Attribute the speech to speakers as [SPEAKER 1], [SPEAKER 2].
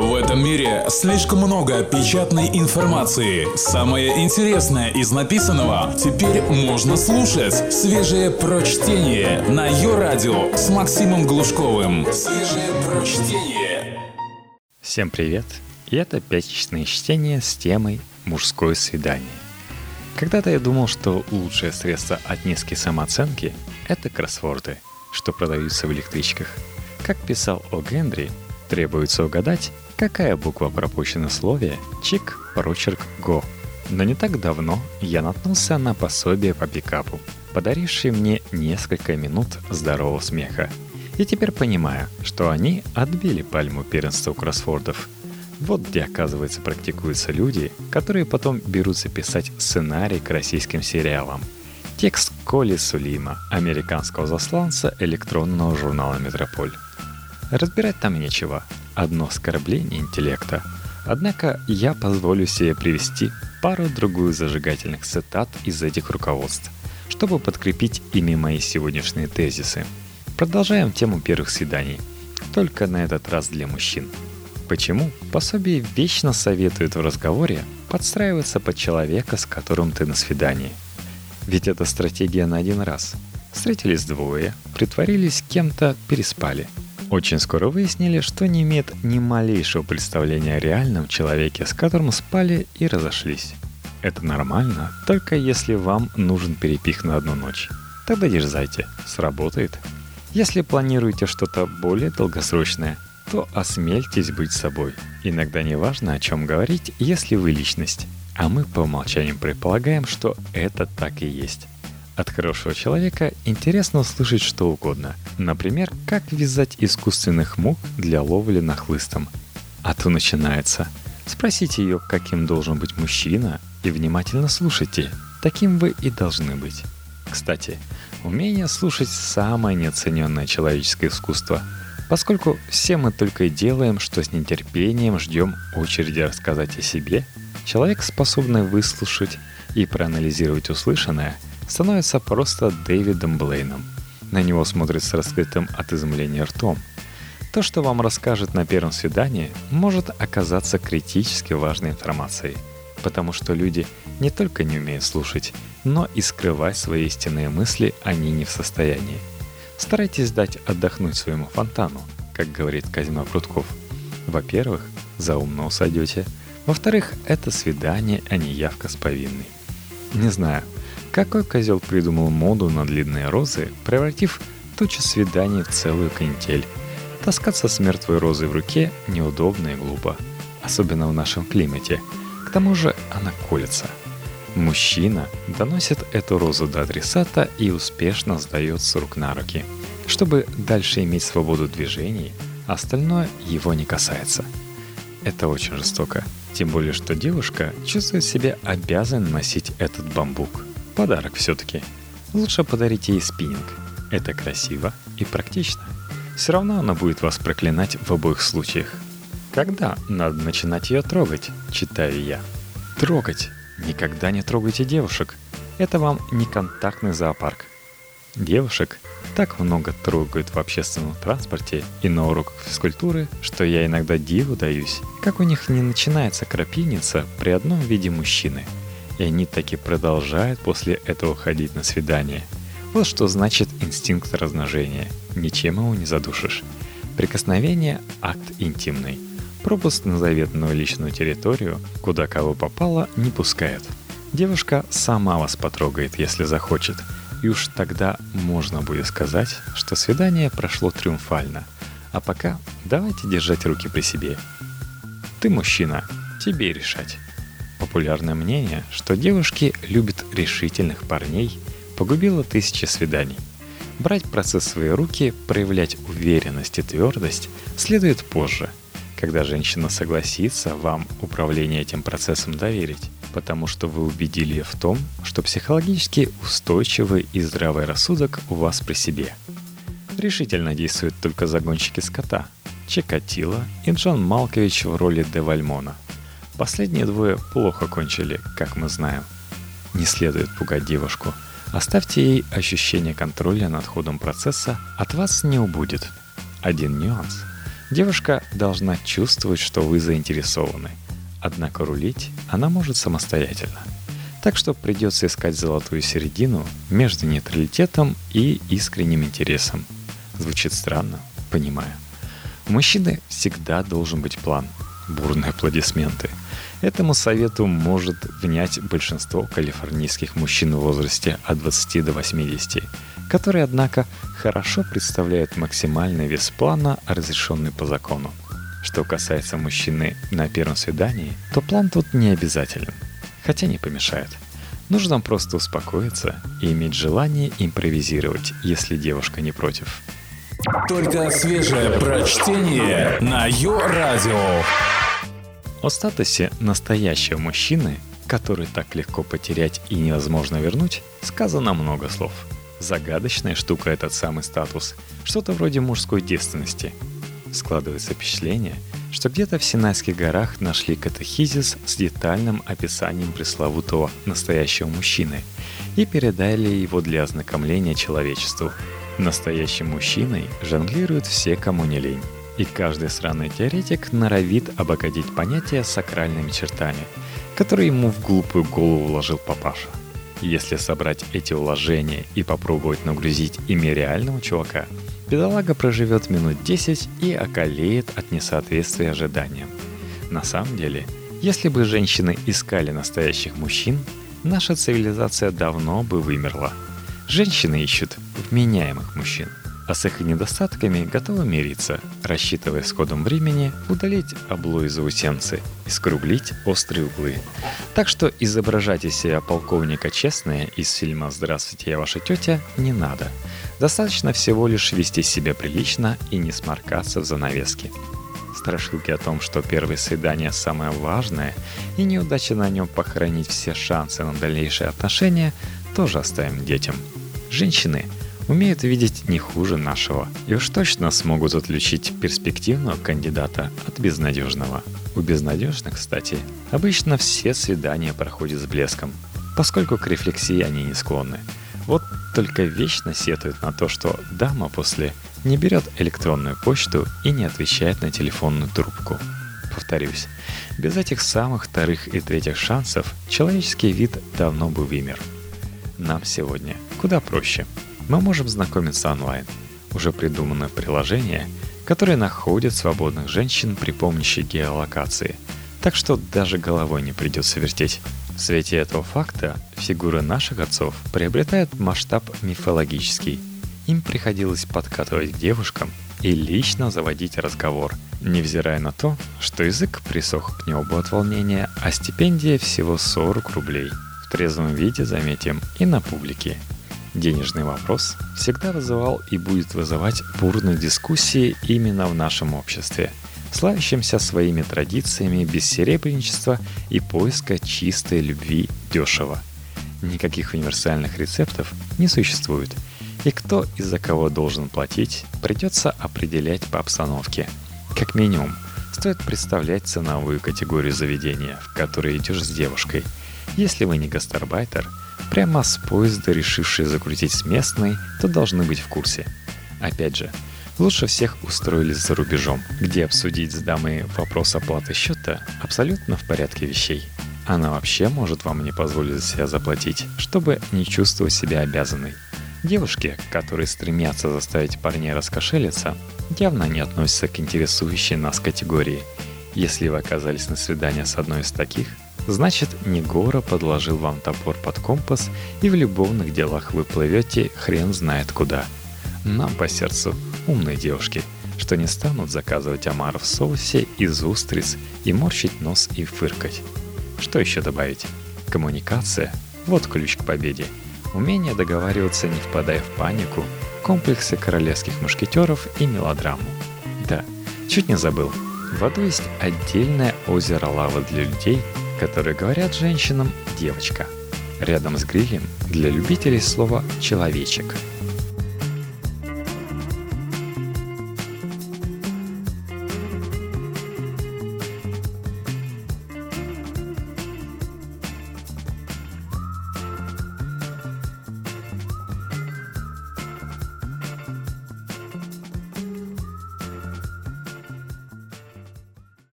[SPEAKER 1] В этом мире слишком много печатной информации. Самое интересное из написанного теперь можно слушать. Свежее прочтение на ее радио с Максимом Глушковым. Свежее прочтение.
[SPEAKER 2] Всем привет! И это пятничное чтение с темой «Мужское свидание». Когда-то я думал, что лучшее средство от низкой самооценки – это кроссворды, что продаются в электричках. Как писал О. Генри, требуется угадать, какая буква пропущена в слове «чик», «прочерк», «го». Но не так давно я наткнулся на пособие по пикапу, подарившее мне несколько минут здорового смеха. И теперь понимаю, что они отбили пальму первенства у кроссвордов – вот где, оказывается, практикуются люди, которые потом берутся писать сценарий к российским сериалам. Текст Коли Сулима, американского засланца электронного журнала «Метрополь». Разбирать там нечего. Одно оскорбление интеллекта. Однако я позволю себе привести пару-другую зажигательных цитат из этих руководств, чтобы подкрепить ими мои сегодняшние тезисы. Продолжаем тему первых свиданий. Только на этот раз для мужчин – Почему пособие вечно советует в разговоре подстраиваться под человека, с которым ты на свидании? Ведь это стратегия на один раз. Встретились двое, притворились кем-то, переспали. Очень скоро выяснили, что не имеет ни малейшего представления о реальном человеке, с которым спали и разошлись. Это нормально, только если вам нужен перепих на одну ночь. Тогда дерзайте, сработает. Если планируете что-то более долгосрочное – то осмельтесь быть собой. Иногда не важно, о чем говорить, если вы личность. А мы по умолчанию предполагаем, что это так и есть. От хорошего человека интересно услышать что угодно. Например, как вязать искусственных мух для ловли нахлыстом. А то начинается. Спросите ее, каким должен быть мужчина, и внимательно слушайте. Таким вы и должны быть. Кстати, умение слушать самое неоцененное человеческое искусство – Поскольку все мы только и делаем, что с нетерпением ждем очереди рассказать о себе, человек, способный выслушать и проанализировать услышанное, становится просто Дэвидом Блейном. На него смотрят с раскрытым от изумления ртом. То, что вам расскажет на первом свидании, может оказаться критически важной информацией, потому что люди не только не умеют слушать, но и скрывать свои истинные мысли они не в состоянии – Старайтесь дать отдохнуть своему фонтану, как говорит Казима Прутков. Во-первых, за умно сойдете. Во-вторых, это свидание, а не явка с повинной. Не знаю, какой козел придумал моду на длинные розы, превратив тучу свиданий в целую канитель. Таскаться с мертвой розой в руке неудобно и глупо, особенно в нашем климате. К тому же она колется – Мужчина доносит эту розу до адресата и успешно сдает с рук на руки. Чтобы дальше иметь свободу движений, остальное его не касается. Это очень жестоко. Тем более, что девушка чувствует себя обязанной носить этот бамбук. Подарок все-таки. Лучше подарить ей спиннинг. Это красиво и практично. Все равно она будет вас проклинать в обоих случаях. Когда надо начинать ее трогать, читаю я. Трогать Никогда не трогайте девушек. Это вам не контактный зоопарк. Девушек так много трогают в общественном транспорте и на уроках физкультуры, что я иногда диву даюсь, как у них не начинается крапивница при одном виде мужчины. И они таки продолжают после этого ходить на свидание. Вот что значит инстинкт размножения. Ничем его не задушишь. Прикосновение – акт интимный – Пропуск на заветную личную территорию, куда кого попало, не пускают. Девушка сама вас потрогает, если захочет, и уж тогда можно будет сказать, что свидание прошло триумфально. А пока давайте держать руки при себе. Ты мужчина, тебе решать. Популярное мнение, что девушки любят решительных парней, погубило тысячи свиданий. Брать процесс в свои руки, проявлять уверенность и твердость следует позже – когда женщина согласится вам управление этим процессом доверить, потому что вы убедили ее в том, что психологически устойчивый и здравый рассудок у вас при себе. Решительно действуют только загонщики скота – Чикатило и Джон Малкович в роли Девальмона. Последние двое плохо кончили, как мы знаем. Не следует пугать девушку. Оставьте ей ощущение контроля над ходом процесса, от вас не убудет. Один нюанс – Девушка должна чувствовать, что вы заинтересованы. Однако рулить она может самостоятельно. Так что придется искать золотую середину между нейтралитетом и искренним интересом. Звучит странно, понимаю. У мужчины всегда должен быть план. Бурные аплодисменты. Этому совету может внять большинство калифорнийских мужчин в возрасте от 20 до 80, которые, однако, хорошо представляют максимальный вес плана, разрешенный по закону. Что касается мужчины на первом свидании, то план тут не обязателен, хотя не помешает. Нужно просто успокоиться и иметь желание импровизировать, если девушка не против.
[SPEAKER 1] Только свежее прочтение на Йо-Радио.
[SPEAKER 2] О статусе настоящего мужчины, который так легко потерять и невозможно вернуть, сказано много слов. Загадочная штука этот самый статус. Что-то вроде мужской девственности. Складывается впечатление, что где-то в Синайских горах нашли катехизис с детальным описанием пресловутого настоящего мужчины и передали его для ознакомления человечеству. Настоящим мужчиной жонглируют все, кому не лень и каждый сраный теоретик норовит обогатить понятие сакральными чертами, которые ему в глупую голову вложил папаша. Если собрать эти уложения и попробовать нагрузить ими реального чувака, бедолага проживет минут 10 и околеет от несоответствия ожиданиям. На самом деле, если бы женщины искали настоящих мужчин, наша цивилизация давно бы вымерла. Женщины ищут вменяемых мужчин а с их недостатками готовы мириться, рассчитывая с ходом времени удалить облу из заусенцы и скруглить острые углы. Так что изображать из себя полковника честное из фильма «Здравствуйте, я ваша тетя» не надо. Достаточно всего лишь вести себя прилично и не сморкаться в занавеске. Страшилки о том, что первое свидание самое важное, и неудача на нем похоронить все шансы на дальнейшие отношения, тоже оставим детям. Женщины – умеют видеть не хуже нашего и уж точно смогут отличить перспективного кандидата от безнадежного. У безнадежных, кстати, обычно все свидания проходят с блеском, поскольку к рефлексии они не склонны. Вот только вечно сетуют на то, что дама после не берет электронную почту и не отвечает на телефонную трубку. Повторюсь, без этих самых вторых и третьих шансов человеческий вид давно бы вымер. Нам сегодня куда проще – мы можем знакомиться онлайн. Уже придумано приложение, которое находит свободных женщин при помощи геолокации, так что даже головой не придется вертеть. В свете этого факта фигуры наших отцов приобретают масштаб мифологический. Им приходилось подкатывать к девушкам и лично заводить разговор, невзирая на то, что язык присох к небу от волнения, а стипендия всего 40 рублей. В трезвом виде, заметим, и на публике – Денежный вопрос всегда вызывал и будет вызывать бурные дискуссии именно в нашем обществе, славящемся своими традициями бессеребренничества и поиска чистой любви дешево. Никаких универсальных рецептов не существует, и кто и за кого должен платить, придется определять по обстановке. Как минимум, стоит представлять ценовую категорию заведения, в которой идешь с девушкой. Если вы не гастарбайтер – Прямо с поезда, решившие закрутить с местной, то должны быть в курсе. Опять же, лучше всех устроились за рубежом, где обсудить с дамой вопрос оплаты счета абсолютно в порядке вещей. Она вообще может вам не позволить за себя заплатить, чтобы не чувствовать себя обязанной. Девушки, которые стремятся заставить парней раскошелиться, явно не относятся к интересующей нас категории. Если вы оказались на свидании с одной из таких – Значит, Негора подложил вам топор под компас, и в любовных делах вы плывете хрен знает куда. Нам по сердцу умные девушки, что не станут заказывать омар в соусе из устриц и морщить нос и фыркать. Что еще добавить? Коммуникация – вот ключ к победе. Умение договариваться, не впадая в панику, комплексы королевских мушкетеров и мелодраму. Да, чуть не забыл. В аду есть отдельное озеро лавы для людей – которые говорят женщинам «девочка». Рядом с грилем для любителей слова «человечек».